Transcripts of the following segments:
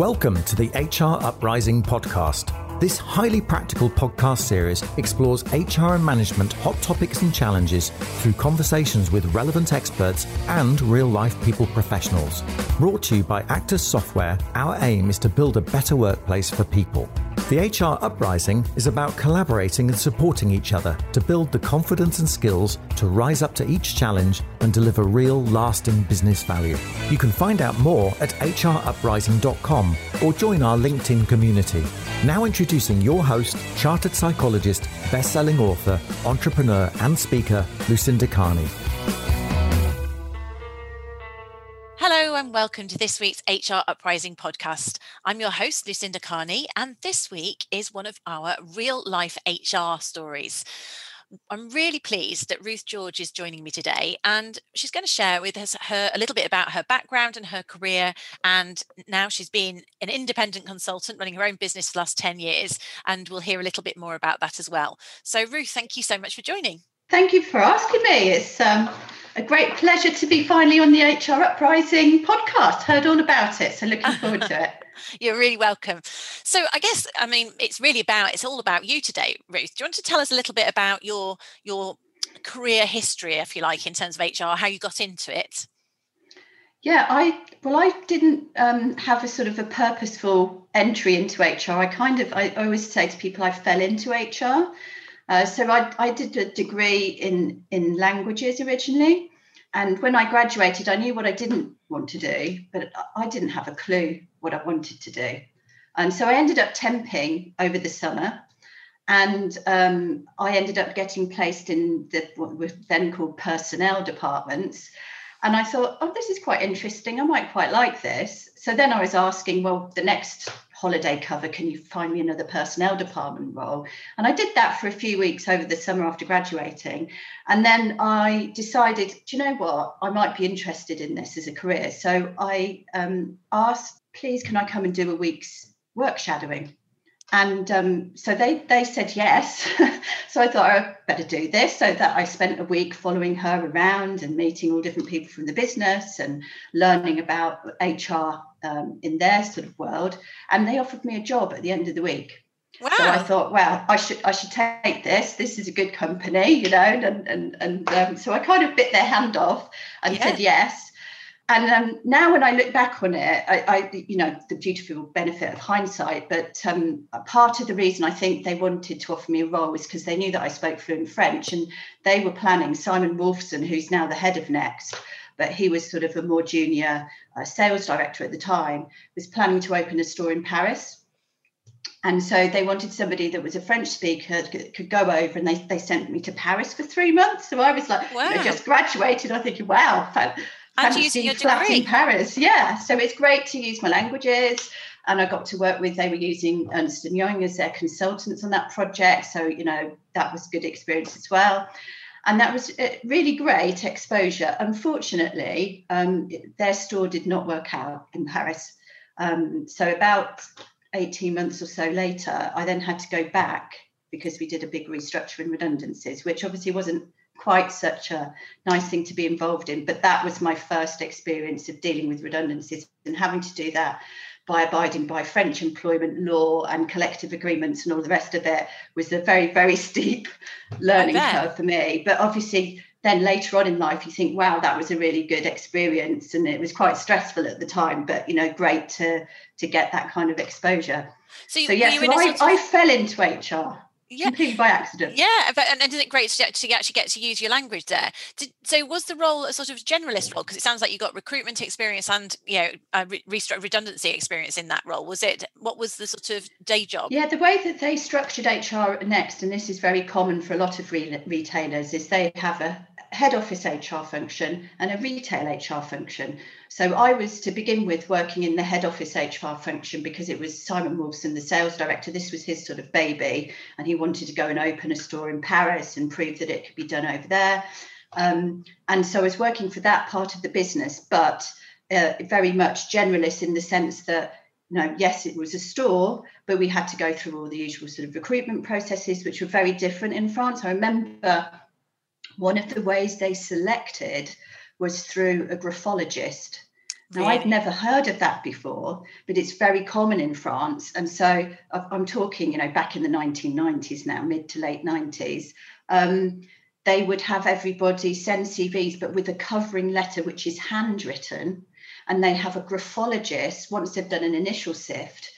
Welcome to the HR Uprising podcast. This highly practical podcast series explores HR and management hot topics and challenges through conversations with relevant experts and real life people professionals. Brought to you by Actus Software, our aim is to build a better workplace for people. The HR Uprising is about collaborating and supporting each other to build the confidence and skills to rise up to each challenge and deliver real, lasting business value. You can find out more at hruprising.com or join our LinkedIn community. Now introducing your host, chartered psychologist, best-selling author, entrepreneur and speaker, Lucinda Carney. Welcome to this week's HR Uprising podcast. I'm your host, Lucinda Carney, and this week is one of our real life HR stories. I'm really pleased that Ruth George is joining me today, and she's going to share with us her a little bit about her background and her career. And now she's been an independent consultant running her own business for the last 10 years, and we'll hear a little bit more about that as well. So, Ruth, thank you so much for joining. Thank you for asking me. It's um, a great pleasure to be finally on the HR Uprising podcast. Heard all about it, so looking forward to it. You're really welcome. So I guess I mean it's really about it's all about you today, Ruth. Do you want to tell us a little bit about your your career history, if you like, in terms of HR, how you got into it? Yeah, I well, I didn't um, have a sort of a purposeful entry into HR. I kind of I always say to people I fell into HR. Uh, so I, I did a degree in in languages originally, and when I graduated, I knew what I didn't want to do, but I didn't have a clue what I wanted to do. And so I ended up temping over the summer, and um, I ended up getting placed in the what were then called personnel departments. And I thought, oh, this is quite interesting. I might quite like this. So then I was asking, well, the next holiday cover, can you find me another personnel department role? And I did that for a few weeks over the summer after graduating. And then I decided, do you know what? I might be interested in this as a career. So I um, asked, please, can I come and do a week's work shadowing? And um, so they they said yes. so I thought I oh, better do this. So that I spent a week following her around and meeting all different people from the business and learning about HR um, in their sort of world. And they offered me a job at the end of the week. Wow. So I thought, well, I should I should take this. This is a good company, you know, and and and um, so I kind of bit their hand off and yeah. said yes. And um, now, when I look back on it, I, I, you know, the beautiful benefit of hindsight. But um, part of the reason I think they wanted to offer me a role was because they knew that I spoke fluent French, and they were planning. Simon Wolfson, who's now the head of Next, but he was sort of a more junior uh, sales director at the time, was planning to open a store in Paris. And so they wanted somebody that was a French speaker could, could go over, and they, they sent me to Paris for three months. So I was like, wow. you know, just graduated. I think, wow, and using your degree in Paris. Yeah, so it's great to use my languages. And I got to work with. They were using Ernst and Young as their consultants on that project, so you know that was good experience as well. And that was uh, really great exposure. Unfortunately, um, their store did not work out in Paris. Um, so about 18 months or so later, I then had to go back because we did a big restructure and redundancies, which obviously wasn't quite such a nice thing to be involved in. But that was my first experience of dealing with redundancies and having to do that by abiding by French employment law and collective agreements and all the rest of it was a very, very steep learning curve for me. But obviously, then later on in life, you think, wow, that was a really good experience. And it was quite stressful at the time, but you know, great to to get that kind of exposure. So, so yes, so I, of... I fell into HR yeah. completely by accident. Yeah, but and, isn't it great to, to actually get to use your language there? Did, so was the role a sort of generalist role? Because it sounds like you got recruitment experience and you know a re- redundancy experience in that role. Was it what was the sort of day job? Yeah, the way that they structured HR Next, and this is very common for a lot of re- retailers, is they have a head office HR function and a retail HR function. So I was to begin with working in the head office HR function because it was Simon Wolfson, the sales director. This was his sort of baby, and he wanted to go and open a store in Paris and prove that it could be done over there. Um, and so I was working for that part of the business, but uh, very much generalist in the sense that know, yes, it was a store, but we had to go through all the usual sort of recruitment processes, which were very different in France. I remember one of the ways they selected was through a graphologist. Now, I'd never heard of that before, but it's very common in France. And so I'm talking, you know, back in the 1990s now, mid to late 90s. Um, they would have everybody send CVs, but with a covering letter which is handwritten. And they have a graphologist, once they've done an initial sift,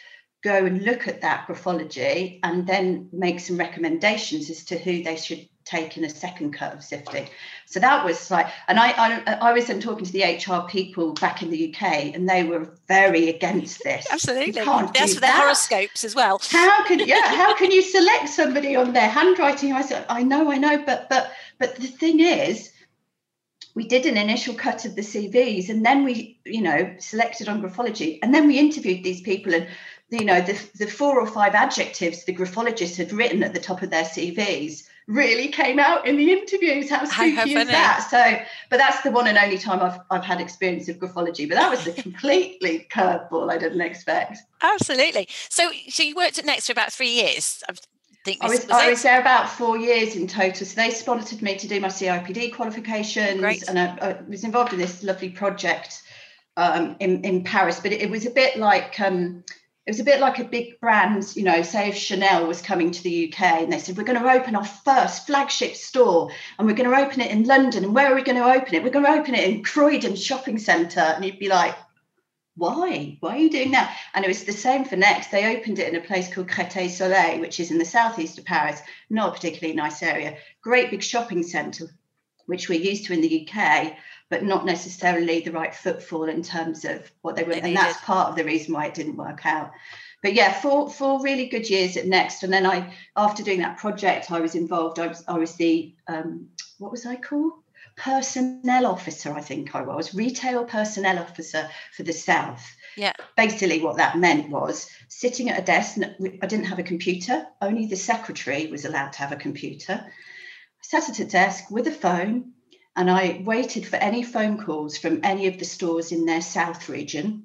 go and look at that graphology and then make some recommendations as to who they should take in a second cut of sifting. So that was like, and I, I, I was then talking to the HR people back in the UK, and they were very against this. Absolutely, that's for their horoscopes as well. How can yeah? How can you select somebody on their handwriting? I said, I know, I know, but but but the thing is, we did an initial cut of the CVs, and then we, you know, selected on graphology, and then we interviewed these people, and you know, the the four or five adjectives the graphologists had written at the top of their CVs really came out in the interviews. How spooky is that? So, but that's the one and only time I've I've had experience of graphology. But that was a completely curveball I didn't expect. Absolutely. So, so you worked at Next for about three years. I think I was, was I was there about four years in total. So they sponsored me to do my CIPD qualifications, Great. and I, I, was involved in this lovely project um, in in Paris. But it, it was a bit like. Um, it was a bit like a big brand, you know, say if Chanel was coming to the UK and they said, we're going to open our first flagship store and we're going to open it in London. And where are we going to open it? We're going to open it in Croydon Shopping Centre. And you'd be like, why? Why are you doing that? And it was the same for Next. They opened it in a place called Créteil Soleil, which is in the southeast of Paris, not a particularly nice area. Great big shopping centre, which we're used to in the UK but not necessarily the right footfall in terms of what they were. They and that's part of the reason why it didn't work out. But yeah, four four really good years at Next, and then I, after doing that project, I was involved. I was I was the um, what was I called? Personnel officer, I think I was retail personnel officer for the South. Yeah. Basically, what that meant was sitting at a desk. and I didn't have a computer. Only the secretary was allowed to have a computer. I sat at a desk with a phone, and I waited for any phone calls from any of the stores in their south region.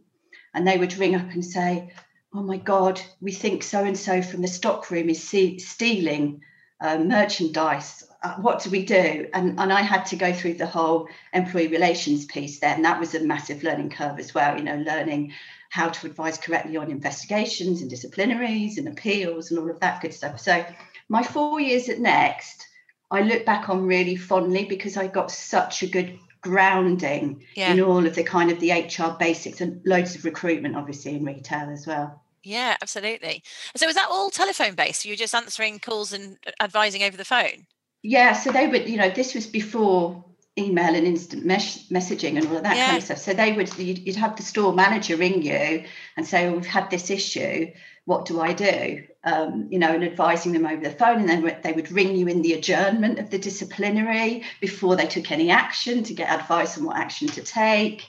And they would ring up and say, Oh my God, we think so and so from the stockroom is stealing uh, merchandise. Uh, what do we do? And, and I had to go through the whole employee relations piece there. And that was a massive learning curve as well, you know, learning how to advise correctly on investigations and disciplinaries and appeals and all of that good stuff. So my four years at Next, I look back on really fondly because I got such a good grounding yeah. in all of the kind of the HR basics and loads of recruitment, obviously, in retail as well. Yeah, absolutely. So was that all telephone based? You were just answering calls and advising over the phone? Yeah, so they would, you know, this was before email and instant mes- messaging and all of that yeah. kind of stuff. So they would, you'd, you'd, have the store manager ring you and say, oh, we've had this issue. What do I do? um, you know, and advising them over the phone. And then they would ring you in the adjournment of the disciplinary before they took any action to get advice on what action to take.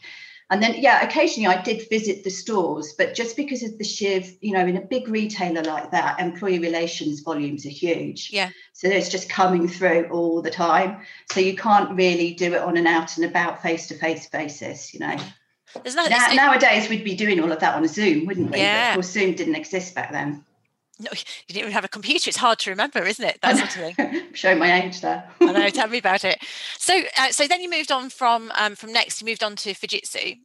And then, yeah, occasionally I did visit the stores, but just because of the sheer, you know, in a big retailer like that, employee relations volumes are huge. Yeah. So it's just coming through all the time. So you can't really do it on an out and about face to face basis, you know. There's now, nowadays, we'd be doing all of that on a Zoom, wouldn't we? Yeah. But of course, Zoom didn't exist back then no, you didn't even have a computer. It's hard to remember, isn't it? That sort of thing. Showing my age there. I know. Tell me about it. So, uh, so then you moved on from um, from Next. You moved on to Fujitsu.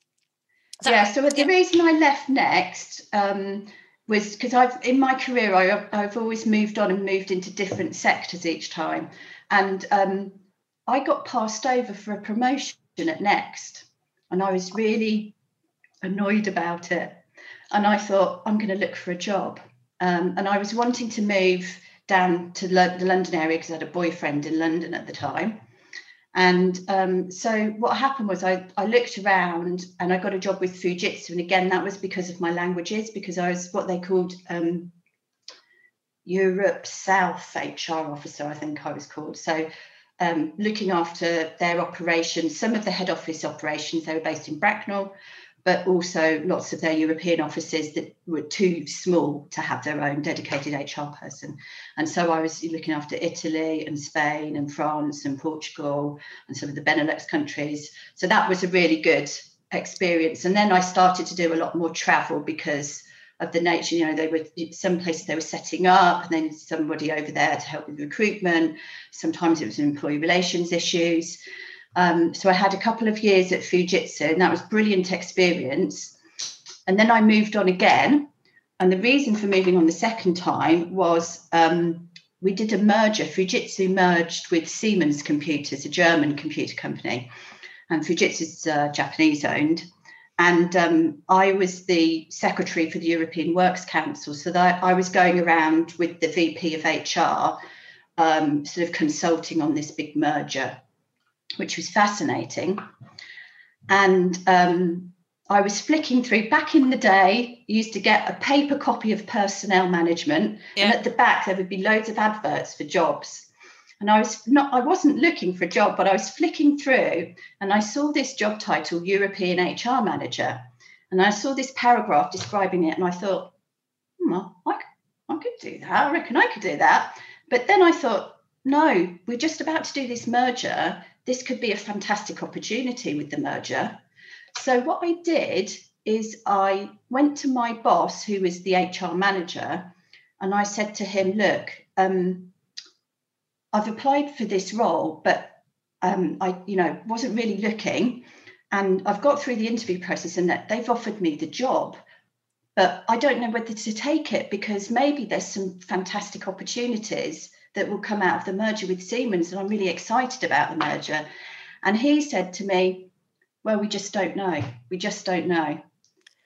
So, yeah. So the yeah. reason I left Next um, was because I've in my career I, I've always moved on and moved into different sectors each time, and um, I got passed over for a promotion at Next, and I was really annoyed about it. And I thought I'm going to look for a job um, and I was wanting to move down to the London area because I had a boyfriend in London at the time. And um, so what happened was I, I looked around and I got a job with Fujitsu. And again, that was because of my languages, because I was what they called um, Europe South HR officer, I think I was called. So um, looking after their operations, some of the head office operations, they were based in Bracknell, but also lots of their European offices that were too small to have their own dedicated HR person. And so I was looking after Italy and Spain and France and Portugal and some of the Benelux countries. So that was a really good experience. And then I started to do a lot more travel because of the nature, you know, they were some places they were setting up, and then somebody over there to help with recruitment. Sometimes it was employee relations issues. Um, so I had a couple of years at Fujitsu, and that was brilliant experience. And then I moved on again. And the reason for moving on the second time was um, we did a merger. Fujitsu merged with Siemens Computers, a German computer company, and Fujitsu is uh, Japanese owned. And um, I was the secretary for the European Works Council. So that I was going around with the VP of HR, um, sort of consulting on this big merger, which was fascinating. And um, I was flicking through back in the day, used to get a paper copy of personnel management, yeah. and at the back there would be loads of adverts for jobs. And I was not, I wasn't looking for a job, but I was flicking through and I saw this job title, European HR Manager. And I saw this paragraph describing it, and I thought, hmm, I, I could do that. I reckon I could do that. But then I thought, no, we're just about to do this merger. This could be a fantastic opportunity with the merger. So what I did is I went to my boss, who was the HR manager, and I said to him, "Look, um, I've applied for this role, but um, I, you know, wasn't really looking, and I've got through the interview process, and that they've offered me the job, but I don't know whether to take it because maybe there's some fantastic opportunities that will come out of the merger with Siemens, and I'm really excited about the merger." And he said to me, well, we just don't know. We just don't know.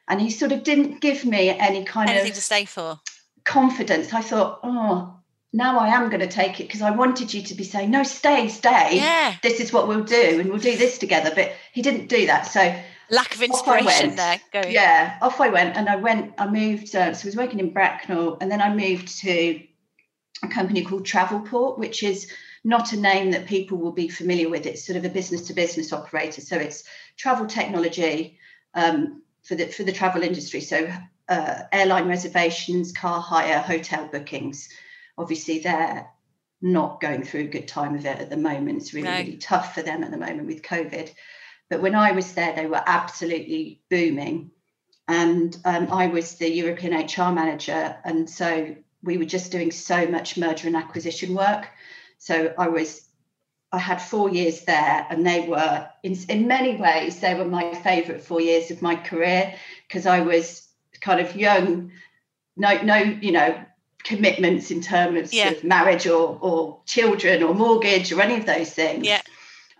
And he sort of didn't give me any kind anything of to stay for confidence. I thought, oh, now I am going to take it because I wanted you to be saying, no, stay, stay. Yeah. This is what we'll do and we'll do this together. But he didn't do that. So lack of inspiration there. Going. Yeah, off I went and I went, I moved, uh, so I was working in Bracknell and then I moved to a company called Travelport, which is not a name that people will be familiar with. It's sort of a business to business operator. So it's travel technology um, for the for the travel industry. So uh, airline reservations, car hire, hotel bookings. Obviously, they're not going through a good time of it at the moment. It's really, no. really tough for them at the moment with COVID. But when I was there, they were absolutely booming. And um, I was the European HR manager. And so we were just doing so much merger and acquisition work. So I was, I had four years there, and they were, in, in many ways, they were my favourite four years of my career because I was kind of young, no, no, you know, commitments in terms yeah. of marriage or or children or mortgage or any of those things. Yeah.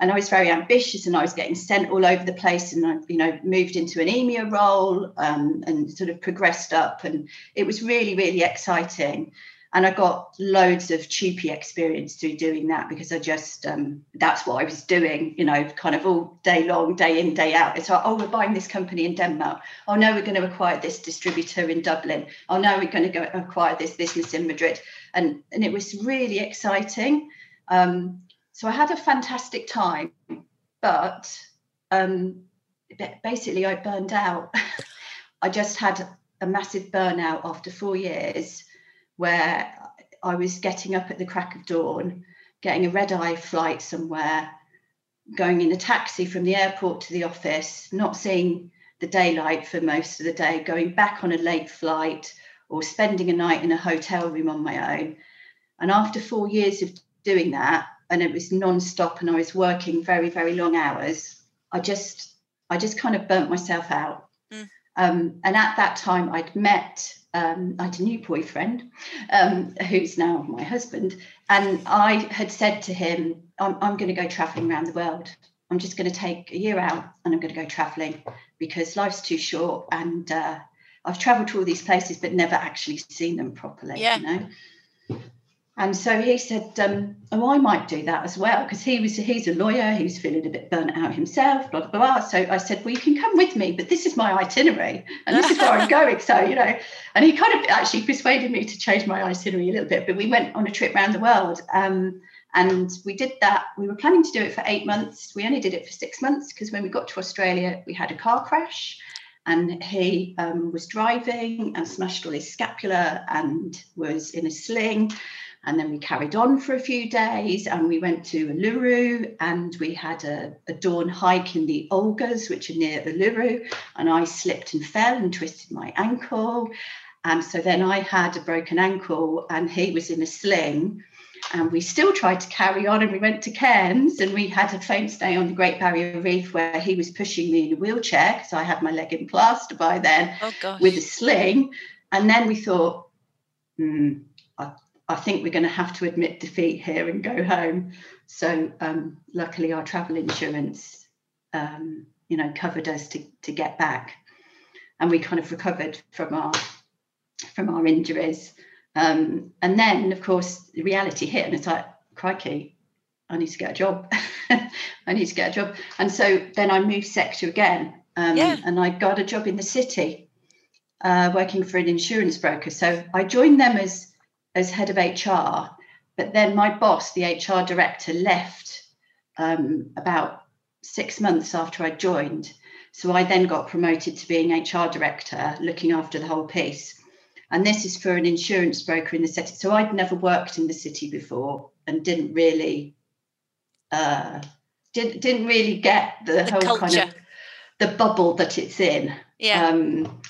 And I was very ambitious, and I was getting sent all over the place, and I, you know, moved into an EMEA role um, and sort of progressed up, and it was really, really exciting and I got loads of TUPE experience through doing that because I just um, that's what I was doing, you know, kind of all day long, day in, day out. It's like, oh, we're buying this company in Denmark. Oh no, we're going to acquire this distributor in Dublin. Oh no, we're going to go acquire this business in Madrid, and and it was really exciting. Um, so I had a fantastic time, but um, basically I burned out. I just had a massive burnout after four years where I was getting up at the crack of dawn, getting a red eye flight somewhere, going in a taxi from the airport to the office, not seeing the daylight for most of the day, going back on a late flight or spending a night in a hotel room on my own. And after four years of doing that, and it was non-stop and I was working very, very long hours, I just I just kind of burnt myself out. Mm. Um, and at that time I'd met um, I had a new boyfriend um, who's now my husband. And I had said to him, I'm, I'm going to go traveling around the world. I'm just going to take a year out and I'm going to go traveling because life's too short. And uh, I've traveled to all these places, but never actually seen them properly. Yeah. You know? And so he said, um, "Oh, I might do that as well," because he was he's a lawyer. He was feeling a bit burnt out himself. Blah blah blah. So I said, "Well, you can come with me, but this is my itinerary, and this is where I'm going." So you know, and he kind of actually persuaded me to change my itinerary a little bit. But we went on a trip around the world, um, and we did that. We were planning to do it for eight months. We only did it for six months because when we got to Australia, we had a car crash and he um, was driving and smashed all his scapula and was in a sling and then we carried on for a few days and we went to Uluru and we had a, a dawn hike in the Olgas, which are near Uluru. And I slipped and fell and twisted my ankle. And so then I had a broken ankle and he was in a sling. And we still tried to carry on and we went to Cairns and we had a famous day on the Great Barrier Reef where he was pushing me in a wheelchair because I had my leg in plaster by then oh, with a sling. And then we thought, hmm, I, think we're going to have to admit defeat here and go home. So um, luckily our travel insurance, um, you know, covered us to, to get back. And we kind of recovered from our from our injuries. Um, and then, of course, the reality hit, and it's like, crikey, I need to get a job. I need to get a job. And so then I moved sector again, um, yeah. and I got a job in the city, uh, working for an insurance broker. So I joined them as as head of HR, but then my boss, the HR director, left um, about six months after I joined. So I then got promoted to being HR director, looking after the whole piece and this is for an insurance broker in the city. So I'd never worked in the city before and didn't really uh, didn't didn't really get the, the whole culture. kind of the bubble that it's in. Yeah. Um,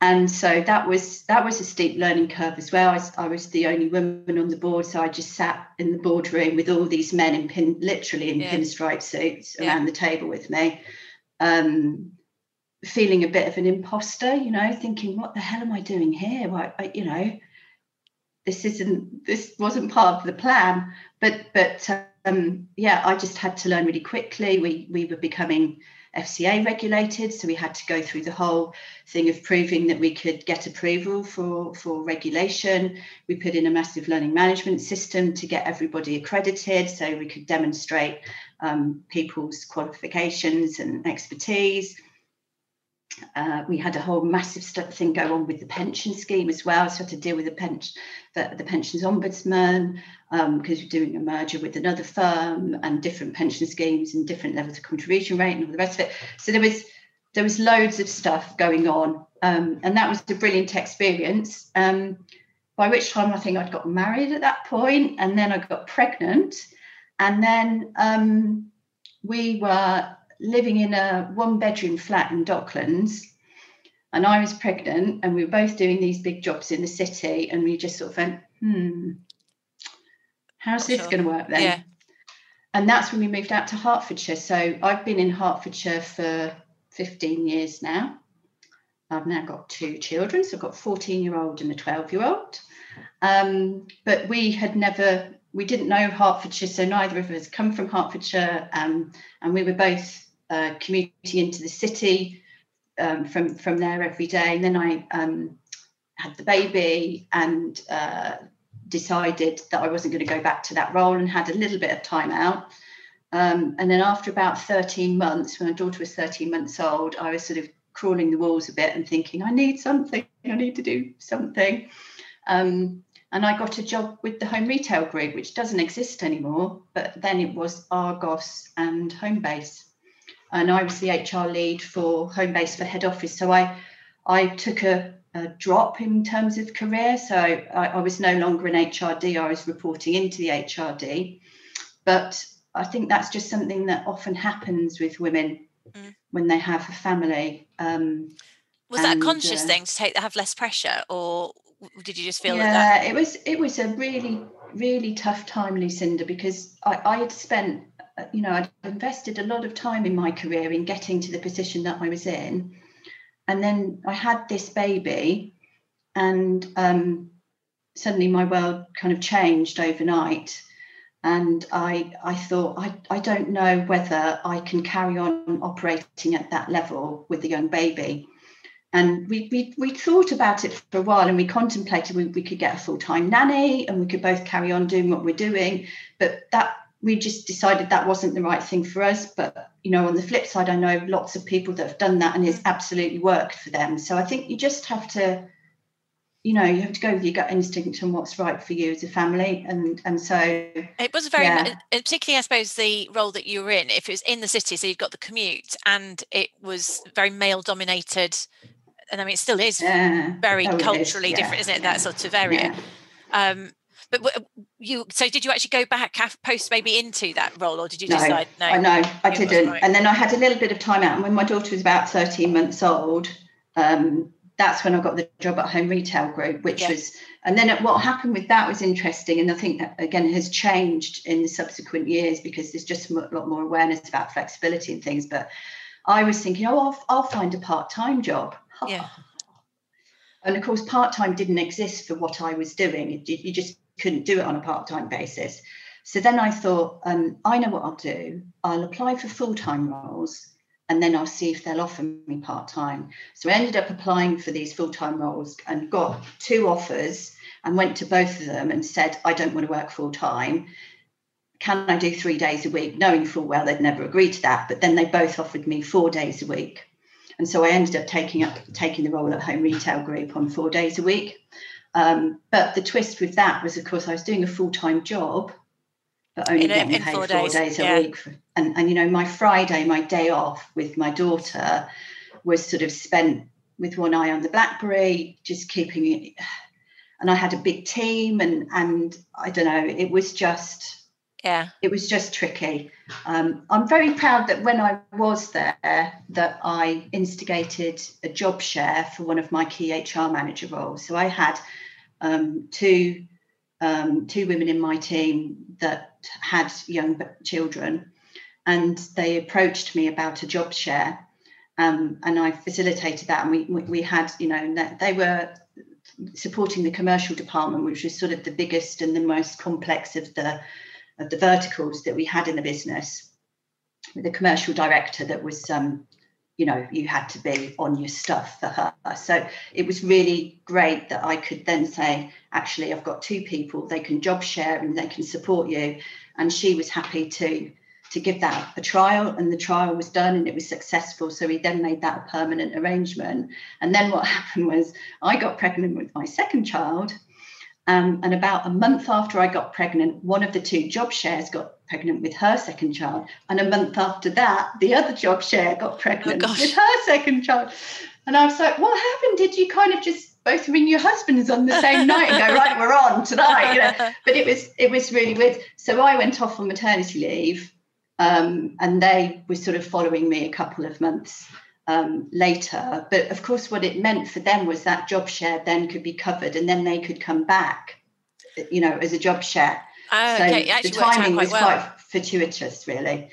and so that was that was a steep learning curve as well. I, I, was the only woman on the board, so I just sat in the boardroom with all these men in pin, literally in yeah. pinstripe suits yeah. around the table with me. Um, feeling a bit of an imposter, you know, thinking, what the hell am I doing here? Why, I, you know, this isn't, this wasn't part of the plan. But, but um, yeah, I just had to learn really quickly. We, we were becoming FCA regulated, so we had to go through the whole thing of proving that we could get approval for, for regulation. We put in a massive learning management system to get everybody accredited so we could demonstrate um, people's qualifications and expertise. Uh, we had a whole massive thing go on with the pension scheme as well. So I had to deal with the pension, the, the pensions ombudsman, because um, we're doing a merger with another firm and different pension schemes and different levels of contribution rate and all the rest of it. So there was there was loads of stuff going on, um, and that was a brilliant experience. Um, by which time I think I'd got married at that point, and then I got pregnant, and then um, we were living in a one bedroom flat in Docklands and I was pregnant and we were both doing these big jobs in the city and we just sort of went, hmm, how's this sure. going to work then? Yeah. And that's when we moved out to Hertfordshire. So I've been in Hertfordshire for 15 years now. I've now got two children. So I've got a 14 year old and a 12 year old. Um, but we had never, we didn't know Hertfordshire. So neither of us come from Hertfordshire. Um, and we were both uh, commuting into the city um, from from there every day. And then I um, had the baby and uh, decided that I wasn't going to go back to that role and had a little bit of time out. Um, and then after about 13 months, when my daughter was 13 months old, I was sort of crawling the walls a bit and thinking, I need something, I need to do something. Um, and I got a job with the Home Retail Group, which doesn't exist anymore, but then it was Argos and Homebase and I was the HR lead for Homebase for head office. So I I took a, a drop in terms of career. So I, I, was no longer an HRD. I was reporting into the HRD, but I think that's just something that often happens with women mm. when they have a family. Um, was and, that a conscious uh, thing to take have less pressure, or did you just feel yeah, that? it was. It was a really really tough time, Lucinda, because I, I had spent you know, I'd invested a lot of time in my career in getting to the position that I was in. And then I had this baby, and um, suddenly my world kind of changed overnight. And I, I thought, I, I don't know whether I can carry on operating at that level with a young baby. And we, we, we thought about it for a while and we contemplated we, we could get a full time nanny and we could both carry on doing what we're doing. But that we just decided that wasn't the right thing for us. But you know, on the flip side, I know lots of people that have done that and it's absolutely worked for them. So I think you just have to, you know, you have to go with your gut instinct and what's right for you as a family. And and so it was very, yeah. particularly I suppose the role that you were in. If it was in the city, so you've got the commute, and it was very male dominated. And I mean, it still is yeah. very oh, culturally is. Yeah. different, isn't it? That sort of area. Um, but you, so did you actually go back post maybe into that role, or did you decide? No, I know I didn't. Right. And then I had a little bit of time out, and when my daughter was about thirteen months old, um, that's when I got the job at Home Retail Group, which Yeah. was, and then what happened with that was interesting, and I think that again has changed in the subsequent years because there's just a lot more awareness about flexibility and things. But I was thinking, oh, I'll, I'll find a part-time job. Yeah. And of course, part-time didn't exist for what I was doing. You just couldn't do it on a part-time basis. So then I thought, um, I know what I'll do. I'll apply for full-time roles and then I'll see if they'll offer me part time. So I ended up applying for these full time roles and got two offers and went to both of them and said, I don't want to work full time. Can I do three days a week? Knowing full well they'd never agreed to that. But then they both offered me four days a week. And so I ended up taking up taking the role at Home Retail Group on four days a week. Um, but the twist with that was, of course, I was doing a full time job, but only In getting in paid four four days, days, yeah. a week. And, and, you know, my Friday, my day off with my daughter was sort of spent with one eye on the BlackBerry, just keeping it. And I had a big team, and and I don't know, it was just Yeah. it was just tricky. Um, I'm very proud that when I was there, that I instigated a job share for one of my key HR manager roles. So I had um, two um, two women in my team that had young children, and they approached me about a job share, um, and I facilitated that. And we we, we had you know they were supporting the commercial department, which was sort of the biggest and the most complex of the of the verticals that we had in the business with a commercial director that was um, you know you had to be on your stuff for her. So it was really great that i could then say actually i've got two people. They can job share and they can support you. And she was happy to to give that a trial and the trial was done and it was successful. So we then made that a permanent arrangement. And then what happened was i got pregnant with my second child um, and about a month after I got pregnant, one of the two job shares got pregnant with her second child. And a month after that, the other job share got pregnant gosh. with her second child. And I was like, what happened? Did you kind of just both ring your husbands on the same night and go, right, we're on tonight? You know? But it was it was really weird. So I went off on maternity leave, um, and they were sort of following me a couple of months um, later. But of course, what it meant for them was that job share then could be covered, and then they could come back, you know, as a job share. Oh, so okay. The actually worked out timing quite was well. quite fortuitous, really.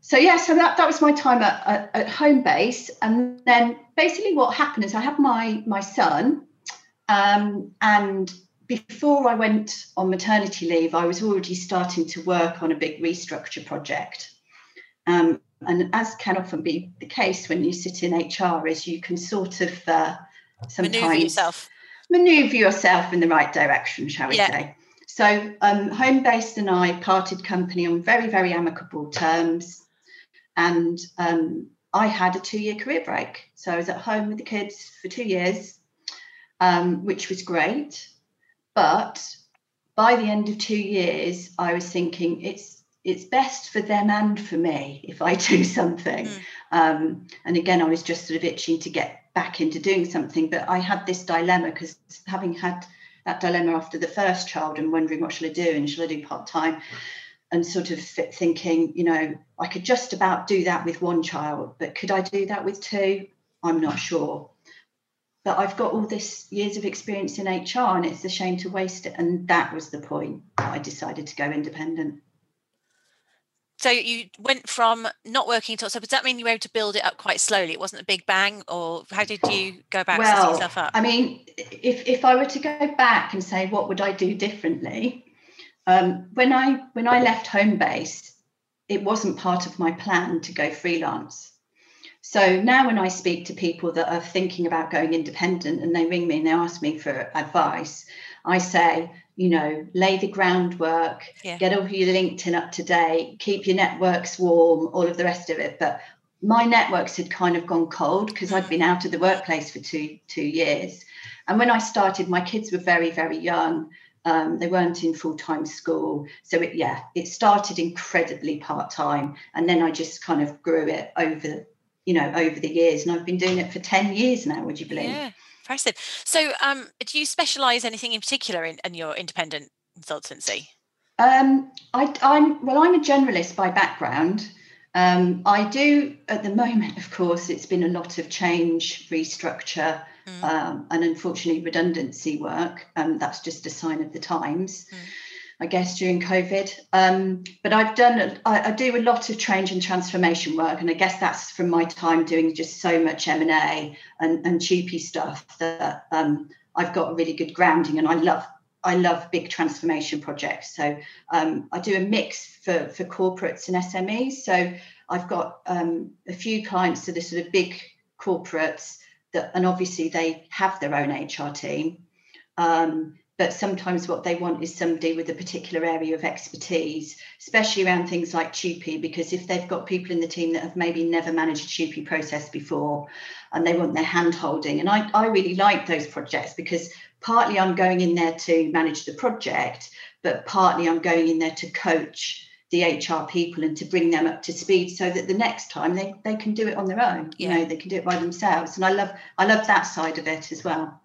So yeah, so that, that was my time at, at, at Homebase, and then basically what happened is I had my my son, um, and before I went on maternity leave, I was already starting to work on a big restructure project. Um, and as can often be the case when you sit in HR, is you can sort of uh, sometimes Maneuver yourself. maneuver yourself in the right direction, shall we Yeah. say. So um, Homebase and I parted company on very, very amicable terms. And um, I had a two-year career break. So I was at home with the kids for two years, um, which was great. But by the end of two years, I was thinking it's it's best for them and for me if I do something. Mm. Um, and again, I was just sort of itching to get back into doing something. But I had this dilemma because having had that dilemma after the first child and wondering what shall I do and shall I do part time, and sort of thinking, you know, I could just about do that with one child, but could I do that with two? I'm not sure. But I've got all this years of experience in HR, and it's a shame to waste it. And that was the point that I decided to go independent. So you went from not working at all. So does that mean you were able to build it up quite slowly? It wasn't a big bang, or how did you go about setting well, yourself up? I mean, if if I were to go back and say what would I do differently, um, when I when I left Homebase, it wasn't part of my plan to go freelance. So now when I speak to people that are thinking about going independent and they ring me and they ask me for advice, I say, you know, lay the groundwork, Yeah. get all your LinkedIn up to date, keep your networks warm, all of the rest of it. But my networks had kind of gone cold because I'd been out of the workplace for two two years. And when I started, my kids were very, very young. Um, they weren't in full time school. So, it, yeah, it started incredibly part time. And then I just kind of grew it over, you know, over the years. And I've been doing it for 10 years now, would you believe? Yeah, impressive. So, um, do you specialize anything in particular in, in your independent consultancy? Um, I, I'm well. I'm a generalist by background. Um, I do at the moment, of course, it's been a lot of change, restructure, mm. um, and unfortunately redundancy work. Um, that's just a sign of the times. Mm. I guess during COVID. Um, but I've done, I, I, do a lot of change and transformation work, and I guess that's from my time doing just so much M and A and TUPE stuff that um, I've got a really good grounding, and I love I love big transformation projects. So um, I do a mix for for corporates and SMEs. So I've got um, a few clients that are sort of big corporates that, and obviously they have their own HR team. Um, but sometimes what they want is somebody with a particular area of expertise, especially around things like TUPE, because if they've got people in the team that have maybe never managed a TUPE process before and they want their hand holding. And I, I really like those projects because partly I'm going in there to manage the project, but partly I'm going in there to coach the HR people and to bring them up to speed so that the next time they, they can do it on their own. Yeah. You know, they can do it by themselves. And I love I love that side of it as well.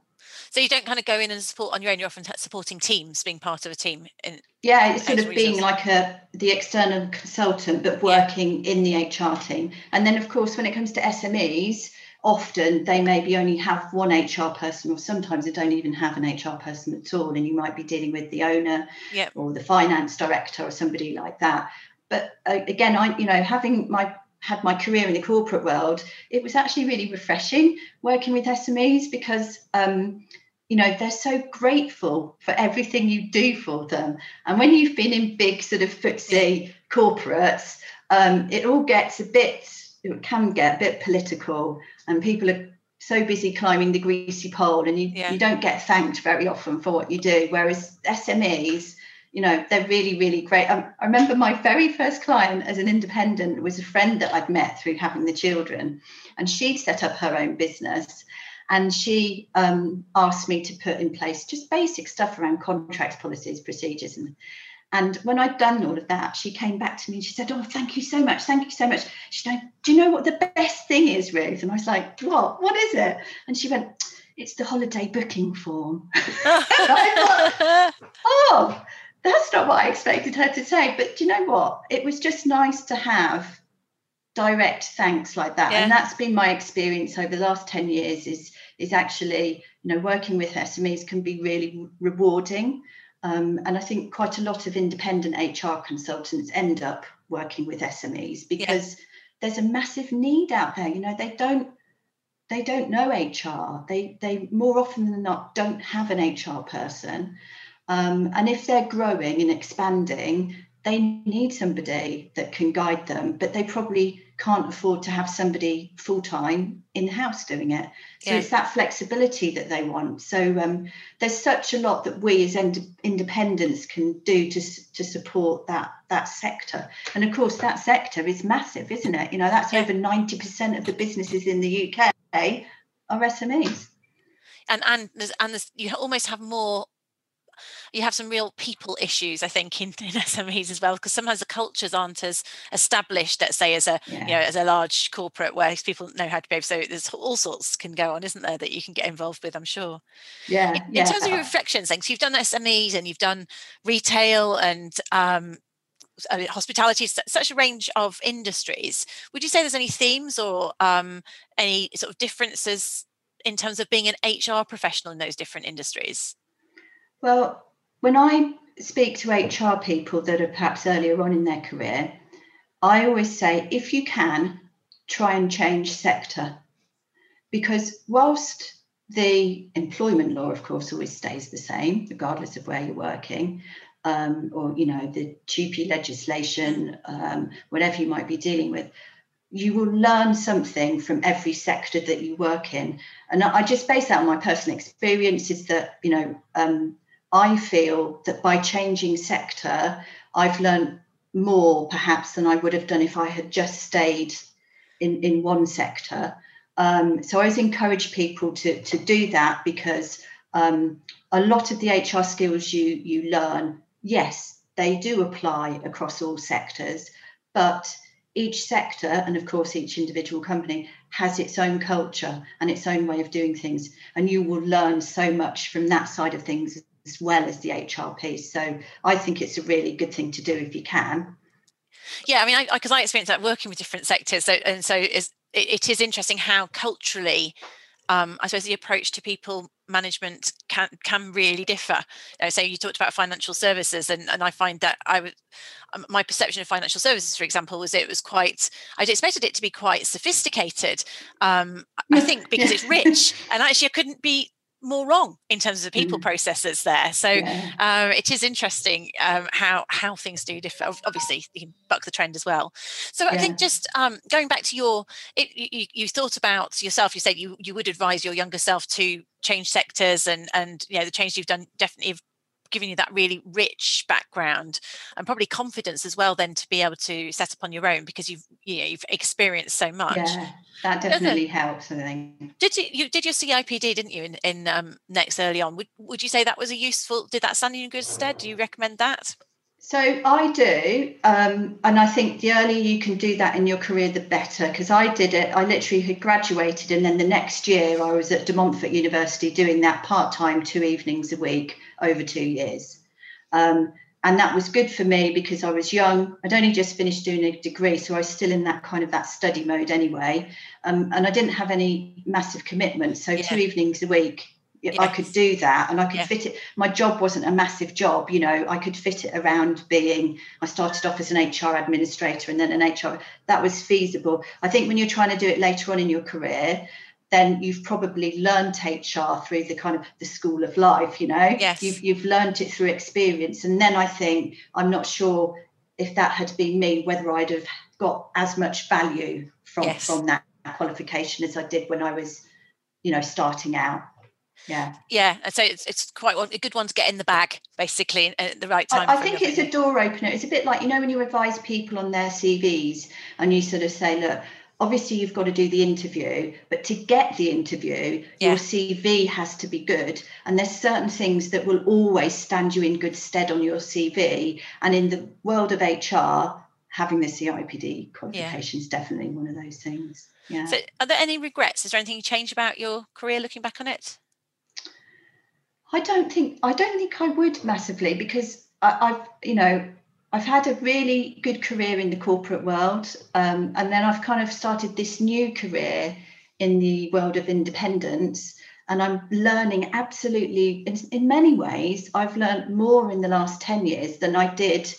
So you don't kind of go in and support on your own. You're often supporting teams, being part of a team. In, yeah, it's sort of being like a the external consultant, but working yeah. in the HR team. And then, of course, when it comes to SMEs, often they maybe only have one HR person, or sometimes they don't even have an HR person at all. And you might be dealing with the owner yep. or the finance director or somebody like that. But uh, again, I you know having my had my career in the corporate world, it was actually really refreshing working with SMEs because um, you know they're so grateful for everything you do for them. And when you've been in big sort of FTSE corporates um, it all gets a bit it can get a bit political. And people are so busy climbing the greasy pole and you, yeah. you don't get thanked very often for what you do. Whereas smes you know they're really really great. Um, i remember my very first client as an independent was a friend that i'd met through having the children. And she'd set up her own business and she um, asked me to put in place just basic stuff around contracts, policies, procedures. And, and when I'd done all of that, she came back to me and she said, Oh, thank you so much. Thank you so much. She said, Do you know what the best thing is, Ruth? And I was like, What? What is it? And she went, It's the holiday booking form. thought, oh, that's not what I expected her to say. But do you know what? It was just nice to have direct thanks like that yeah. and that's been my experience over the last 10 years is is actually you know working with smes can be really rewarding. Um, and i think quite a lot of independent hr consultants end up working with smes because yeah. there's a massive need out there. You know they don't they don't know hr they they more often than not don't have an hr person. Um, and if they're growing and expanding they need somebody that can guide them, but they probably can't afford to have somebody full time in the house doing it. So yeah. it's that flexibility that they want. So um, there's such a lot that we as ind- independents can do to to support that that sector. And of course, that sector is massive, isn't it? You know, that's yeah. over ninety percent of the businesses in the UK are SMEs. And and there's, and there's, you almost have more you have some real people issues, I think, in, in SMEs as well, because sometimes the cultures aren't as established, let's say, as a yeah. you know as a large corporate where people know how to behave. So there's all sorts can go on, isn't there, that you can get involved with? I'm sure. Yeah. In, yeah. in terms of your reflections, things you've done SMEs and you've done retail and um, I mean, hospitality, such a range of industries. Would you say there's any themes or um, any sort of differences in terms of being an HR professional in those different industries? Well, when I speak to HR people that are perhaps earlier on in their career, I always say if you can, try and change sector. Because whilst the employment law, of course, always stays the same, regardless of where you're working, um, or you know the TUPE legislation, um, whatever you might be dealing with, you will learn something from every sector that you work in. And I just base that on my personal experience. Is that you know um, I feel that by changing sector, I've learned more perhaps than I would have done if I had just stayed in, in one sector. Um, so I always encourage people to, to do that because um, a lot of the HR skills you, you learn, yes, they do apply across all sectors, but each sector and of course each individual company has its own culture and its own way of doing things and you will learn so much from that side of things as well as the HR piece. So I think it's a really good thing to do if you can. Yeah, I mean, because I, cause I, experienced that working with different sectors. So and so is it, it is interesting how culturally um, I suppose the approach to people management can can really differ. Know, so you talked about financial services, and, and I find that I would um, my perception of financial services, for example, was it was quite. I'd expected it to be quite sophisticated. Um, I think because it's rich, and actually I couldn't be more wrong in terms of the people mm. processes there. So yeah. um, it is interesting um, how how things do differ. Obviously, you can buck the trend as well. So yeah. I think just um, going back to your, it, you, you thought about yourself. You said you you would advise your younger self to change sectors, and and you know the change you've done definitely given you that really rich background and probably confidence as well then to be able to set up on your own because you've you know you've experienced so much. Yeah that definitely helps i think. Did you, you did your cipd didn't you in, in um, next early on? Would, would you say that was a useful did that stand you in good stead? Do you recommend that? So I do, um, and I think the earlier you can do that in your career, the better. Because I did it, I literally had graduated, and then the Next year I was at De Montfort University doing that part time, two evenings a week over two years. Um, and that was good for me because I was young. I'd only just finished doing a degree, so I was still in that kind of that study mode anyway. Um, and I didn't have any massive commitment, so yeah. two evenings a week yes. I could do that and I could yeah. fit it. My job wasn't a massive job, you know, I could fit it around being, I started off as an HR administrator and then an HR, that was feasible. I think when you're trying to do it later on in your career, then you've probably learned HR through the kind of the school of life, you know, yes. you've, you've learned it through experience. And then I think, I'm not sure if that had been me, whether I'd have got as much value from, yes. from that qualification as I did when I was, you know, starting out yeah yeah and so it's, it's quite a good one to get in the bag basically uh, at the right time i, I think it's a door opener it's a bit like you know when you advise people on their cvs and you sort of say look obviously you've got to do the interview but to get the interview yeah. your cv has to be good. And there's certain things that will always stand you in good stead on your cv and in the world of hr having the cipd qualification is yeah. definitely one of those things. Yeah. So are there any regrets? Is there anything you changed about your career looking back on it? I don't think I don't think I would massively because I, have you know I've had a really good career in the corporate world, um, and then I've kind of started this new career in the world of independence, and I'm learning absolutely in, in many ways. I've learned more in the last ten years than I did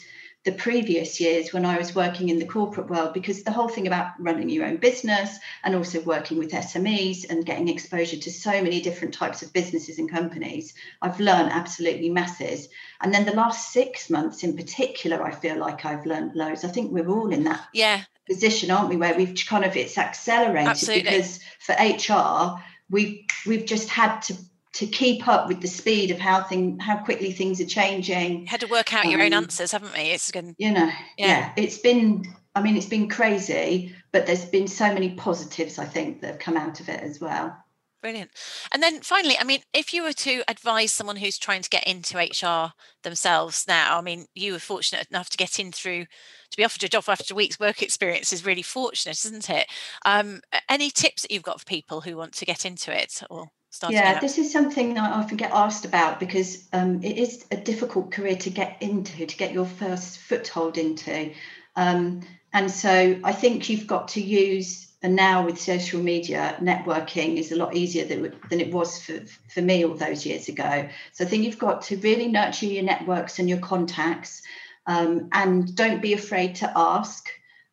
the previous years when I was working in the corporate world, because the whole thing about running your own business and also working with SMEs and getting exposure to so many different types of businesses and companies, I've learned absolutely masses. And then the last six months in particular, I feel like I've learned loads. I think we're all in that yeah. position, aren't we, where we've kind of it's accelerated absolutely. because for HR, we've we've just had to to keep up with the speed of how thing how quickly things are changing. You had to work out um, your own um, answers, haven't we? It's going you know, yeah. yeah. It's been I mean, it's been crazy, but there's been so many positives, I think, that have come out of it as well. Brilliant. And then finally, I mean, if you were to advise someone who's trying to get into HR themselves now, I mean, you were fortunate enough to get in through to be offered a job after a week's work experience is really fortunate, isn't it? Um, any tips that you've got for people who want to get into it or yeah, this is something that I often get asked about because um, it is a difficult career to get into, to get your first foothold into. Um, and so I think you've got to use, and now with social media, networking is a lot easier than, than it was for, for me all those years ago. So I think you've got to really nurture your networks and your contacts um, and don't be afraid to ask.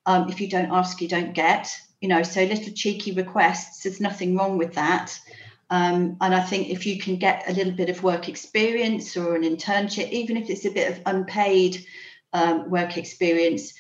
Um, if you don't ask, you don't get. You know, so little cheeky requests, there's nothing wrong with that. Um, and I think if you can get a little bit of work experience or an internship, even if it's a bit of unpaid um, work experience,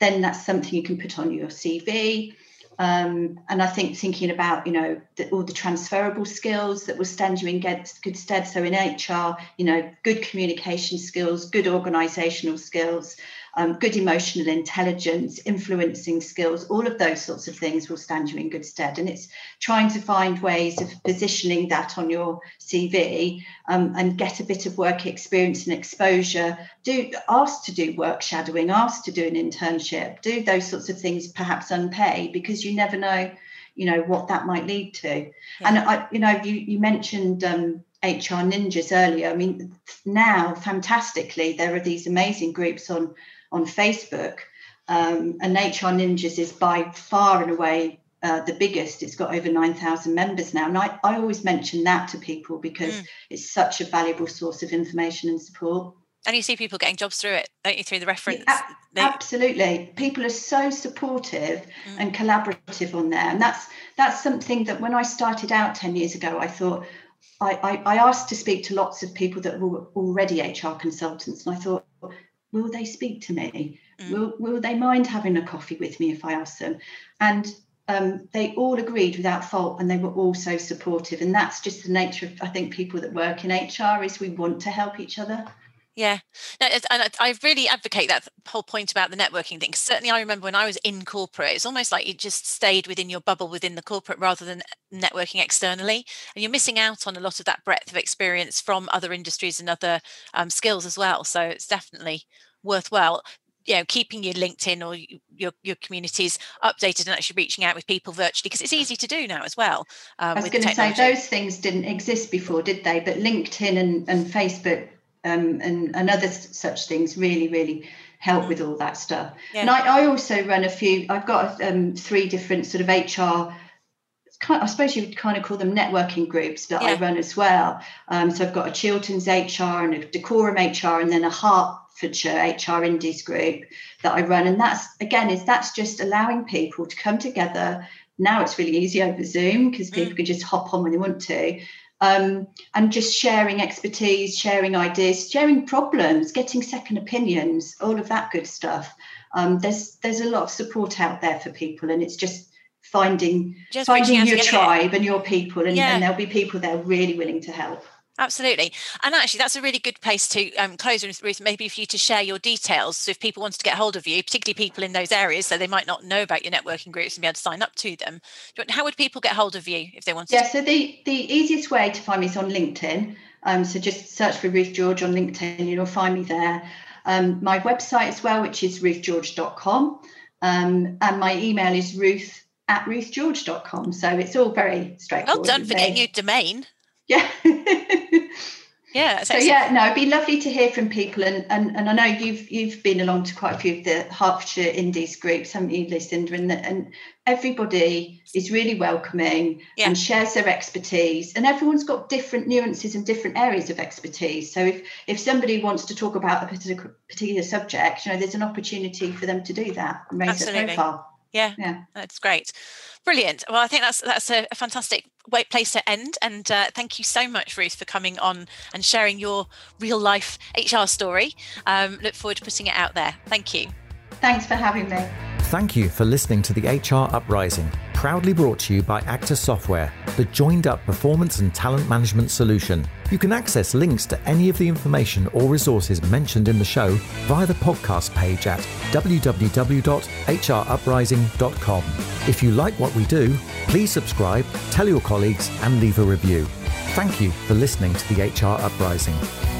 then that's something you can put on your CV. Um, and I think thinking about, you know, the, all the transferable skills that will stand you in good, good stead. So in HR, you know, good communication skills, good organisational skills, um, good emotional intelligence, influencing skills, all of those sorts of things will stand you in good stead. And it's trying to find ways of positioning that on your CV um, and get a bit of work experience and exposure. Do ask to do work shadowing, ask to do an internship, do those sorts of things, perhaps unpaid, because you never know you know what that might lead to yeah. and i you know you you mentioned um, hr ninjas earlier i mean now fantastically there are these amazing groups on on Facebook. Um, and HR Ninjas is by far and away uh, the biggest. It's got over 9,000 members now. And I, I always mention that to people because mm. it's such a valuable source of information and support. And you see people getting jobs through it, don't you, through the reference? Yeah, they... Absolutely. People are so supportive mm. and collaborative on there. And that's that's something that when I started out 10 years ago, I thought, I, I, I asked to speak to lots of people that were already HR consultants. And I thought, will they speak to me? Mm. Will, will they mind having a coffee with me if I ask them? And um, they all agreed without fault and they were all so supportive. And that's just the nature of, I think, people that work in HR is we want to help each other. Yeah, no, and I really advocate that whole point about the networking thing. Certainly, I remember when I was in corporate, it's almost like you just stayed within your bubble within the corporate rather than networking externally, and you're missing out on a lot of that breadth of experience from other industries and other um, skills as well. So it's definitely worthwhile you know keeping your linkedin or your your communities updated and actually reaching out with people virtually because it's easy to do now as well um, i was going to say those things didn't exist before did they but linkedin and, and facebook um, and, and other such things really really help mm. with all that stuff yeah. and I, I also run a few i've got um, three different sort of hr Kind of, I suppose you would kind of call them networking groups that yeah. I run as well. Um, so I've got a Chilterns HR and a Dacorum HR, and then a Hertfordshire HR Indies group that I run. And that's again is that's just allowing people to come together. Now it's really easy over Zoom because people mm. can just hop on when they want to. Um, and just sharing expertise, sharing ideas, sharing problems, getting second opinions, all of that good stuff. Um, there's there's a lot of support out there for people, and it's just finding just finding your tribe and your people, and, yeah. and there'll be people there really willing to help. Absolutely. And actually, that's a really good place to um, close with, Ruth. Maybe for you to share your details. So, if people wanted to get hold of you, particularly people in those areas, so they might not know about your networking groups and be able to sign up to them, how would people get hold of you if they wanted to? yeah, so the, the easiest way to find me is on LinkedIn. Um, so, just search for Ruth George on LinkedIn, and you'll find me there. Um, my website as well, which is ruthgeorge.com. Um, and my email is ruth at ruthgeorge.com. So, it's all very straightforward. Well done for getting your domain. Yeah. yeah. So yeah, no, it'd be lovely to hear from people, and and and I know you've you've been along to quite a few of the Hertfordshire Indies groups, haven't you, Lucinda? And and everybody is really welcoming yeah. and shares their expertise, and everyone's got different nuances and different areas of expertise. So if if somebody wants to talk about a particular particular subject, you know, there's an opportunity for them to do that and raise Absolutely. their profile. Yeah, yeah, that's great, brilliant. Well, I think that's that's a, a fantastic place to end. And uh, thank you so much, Ruth, for coming on and sharing your real life HR story. Um, look forward to putting it out there. Thank you. Thanks for having me. Thank you for listening to the HR Uprising, proudly brought to you by Actus Software, the joined up performance and talent management solution. You can access links to any of the information or resources mentioned in the show via the podcast page at www.hruprising.com. If you like what we do, please subscribe, tell your colleagues, and leave a review. Thank you for listening to the HR Uprising.